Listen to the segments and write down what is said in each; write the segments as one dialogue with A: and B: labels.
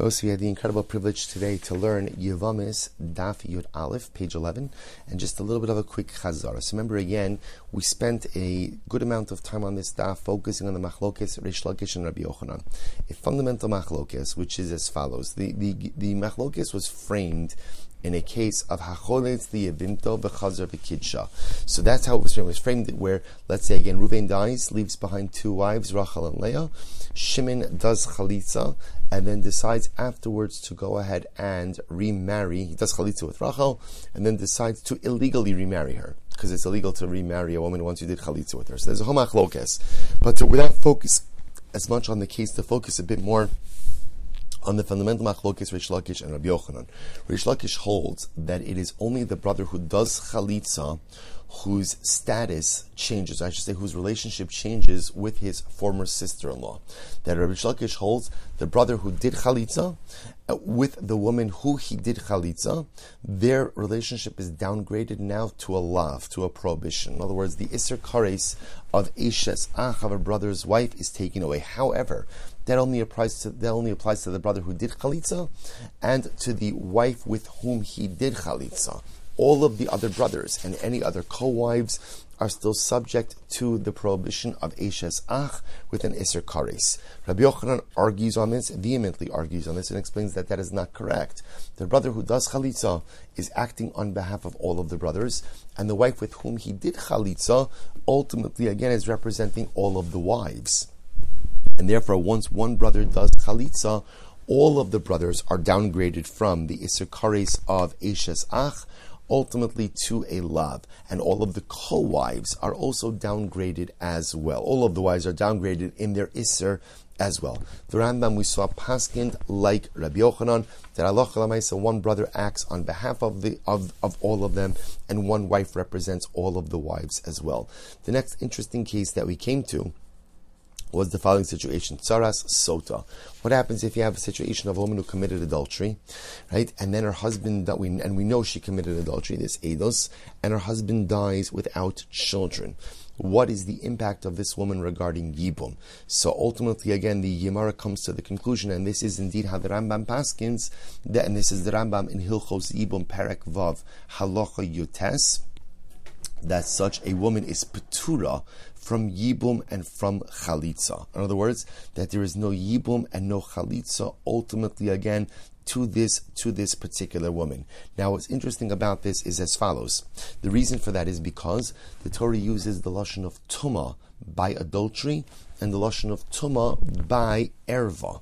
A: Also, we had the incredible privilege today to learn Yevamis Daf Yud Aleph, page 11, and just a little bit of a quick chazara. So remember again, we spent a good amount of time on this daf focusing on the machlokes Rish Lakish and Rabbi Yochanan. A fundamental machlokes, which is as follows. The, the, the machlokes was framed in a case of hacholetz the yevimto v'chazer v'kidsha. So that's how it was framed. It was framed where, let's say again, Ruvain dies, leaves behind two wives, Rachel and Leah. Shimon does chalitza, and then decides afterwards to go ahead and remarry. He does chalitza with Rachel, and then decides to illegally remarry her because it's illegal to remarry a woman once you did chalitza with her. So there's a homach But to, without focus as much on the case, to focus a bit more on the fundamental machlokes Rish Lakish and Rabbi Yochanan. Rish Lakish holds that it is only the brother who does chalitza whose status changes, I should say, whose relationship changes with his former sister-in-law. That Rabbi Shlakish holds the brother who did chalitza uh, with the woman who he did chalitza, their relationship is downgraded now to a lav, to a prohibition. In other words, the iser kares of Eshes ach of a brother's wife is taken away. However, that only applies to that only applies to the brother who did chalitza and to the wife with whom he did chalitza all of the other brothers and any other co-wives are still subject to the prohibition of Eshes Ach with an Isser Kares. Rabbi Yochanan argues on this, vehemently argues on this, and explains that that is not correct. The brother who does Chalitza is acting on behalf of all of the brothers, and the wife with whom he did Chalitza ultimately again is representing all of the wives. And therefore, once one brother does Chalitza, all of the brothers are downgraded from the Isser Kares of Eshes Ach ultimately to a lav. And all of the co-wives are also downgraded as well. All of the wives are downgraded in their isser as well. The Rambam we saw paskind like Rabbi Yochanan that Allah one brother acts on behalf of the of, of all of them, and one wife represents all of the wives as well. The next interesting case that we came to was the following situation: Tsaras Sota. What happens if you have a situation of a woman who committed adultery, right? And then her husband that we and we know she committed adultery, this Eidos, and her husband dies without children. What is the impact of this woman regarding Yibum? So ultimately, again, the Gemara comes to the conclusion, and this is indeed how the Rambam paskins, and this is the Rambam in Hilchos Yibum Perek Vav Halacha Yutes that such a woman is patura from yibum and from chalitza. In other words, that there is no yibum and no chalitza ultimately again to this to this particular woman. Now, what's interesting about this is as follows. The reason for that is because the Torah uses the lashon of tuma by adultery and the lashon of tuma by erva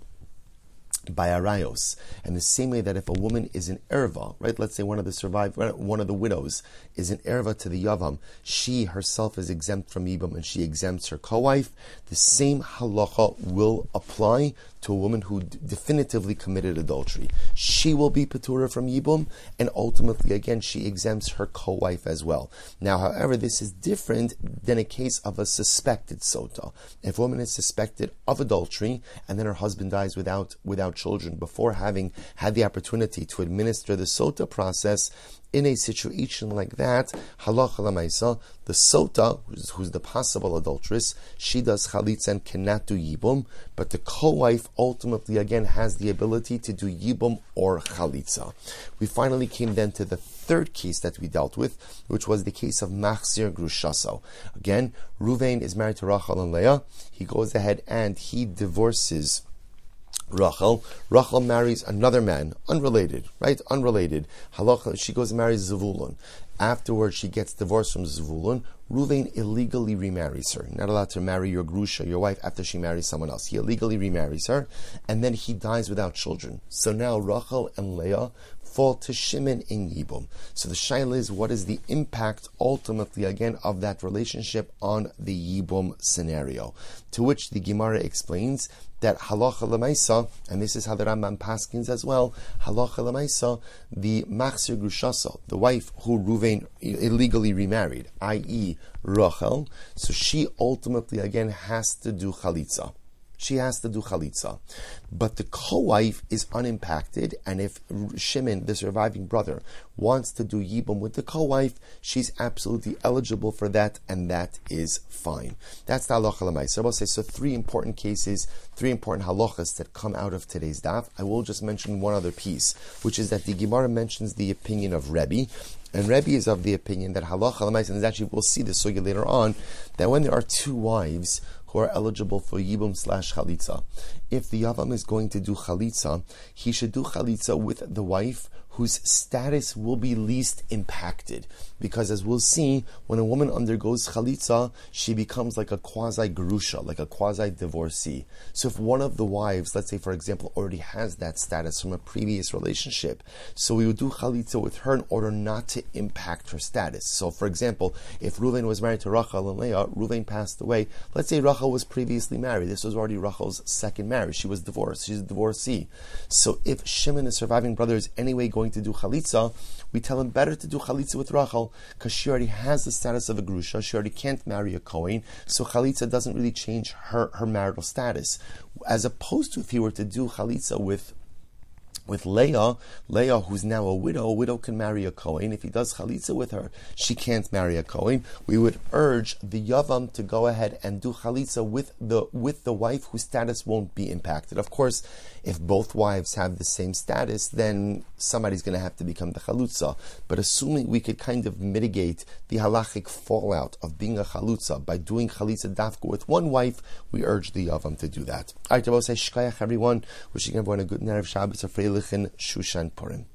A: by arayos. And the same way that if a woman is an erva, right? Let's say one of the survived, one of the widows is an erva to the yavam, she herself is exempt from yibam and she exempts her co-wife. The same halacha will apply to a woman who d- definitively committed adultery. She will be patura from yibum, and ultimately, again, she exempts her co-wife as well. Now, however, this is different than a case of a suspected sota. If a woman is suspected of adultery and then her husband dies without without children before having had the opportunity to administer the sota process, in a situation like that, halacha the sota, who's, who's, the possible adulteress, she does chalitza and cannot do yibum, but the co-wife ultimately again has the ability to do yibum or chalitza. We finally came then to the third case that we dealt with, which was the case of Machzir Grushaso. Again, Ruvain is married to Rachel and Leah. He goes ahead and he divorces Rachel. Rachel marries another man, unrelated, right? Unrelated. Halacha, she goes and marries Zavulun. Afterwards, she gets divorced from Zavulun. Ruvain illegally remarries her. Not allowed to marry your grusha, your wife, after she marries someone else. He illegally remarries her, and then he dies without children. So now Rachel and Leah fall to Shimon in Yibum. So the shaila is, what is the impact ultimately again of that relationship on the Yibum scenario? To which the Gemara explains that halacha lemaisa, and this is how the Rambam paskins as well. Halacha lemaisa, the machzir grushasa, the wife who Ruvain illegally remarried, i.e., Rachel. So she ultimately again has to do chalitza. She has to do chalitza. But the co-wife is unimpacted, and if Shimon, the surviving brother, wants to do yibum with the co-wife, she's absolutely eligible for that, and that is fine. That's the halacha l'maisa. I will say so. Three important cases, three important halachas that come out of today's daf. I will just mention one other piece, which is that the Gemara mentions the opinion of Rebbe, and Rebbe is of the opinion that halacha l'maisa, and actually we'll see this sugi later on, that when there are two wives who are eligible for yibum slash chalitza, if the yavam is going to do chalitza, he should do chalitza with the wife whose status will be least impacted. Because as we'll see, when a woman undergoes chalitza, she becomes like a quasi gerusha, like a quasi divorcee. So if one of the wives, let's say for example, already has that status from a previous relationship, so we would do chalitza with her in order not to impact her status. So for example, if Ruvain was married to Rachel and Leah, Ruvain passed away. Let's say Rachel was previously married. This was already Rachel's second marriage. She was divorced. She's a divorcee. So if Shimon, the surviving brother, is anyway going going to do chalitza, we tell him better to do chalitza with Rachel because she already has the status of a grusha. She already can't marry a Kohen, so chalitza doesn't really change her, her marital status. As opposed to if he were to do chalitza with with Leah, Leah, who's now a widow, a widow can marry a Kohen. If he does chalitza with her, she can't marry a Kohen. We would urge the Yavam to go ahead and do chalitza with the with the wife whose status won't be impacted. Of course, if both wives have the same status, then somebody's going to have to become the chalutza. But assuming we could kind of mitigate the halachic fallout of being a chalutza by doing chalitza dafka with one wife, we urge the Yavam to do that. All right, shkayach everyone, wishing everyone a good night of Shabbos, a Freilichen, Shushan Purim.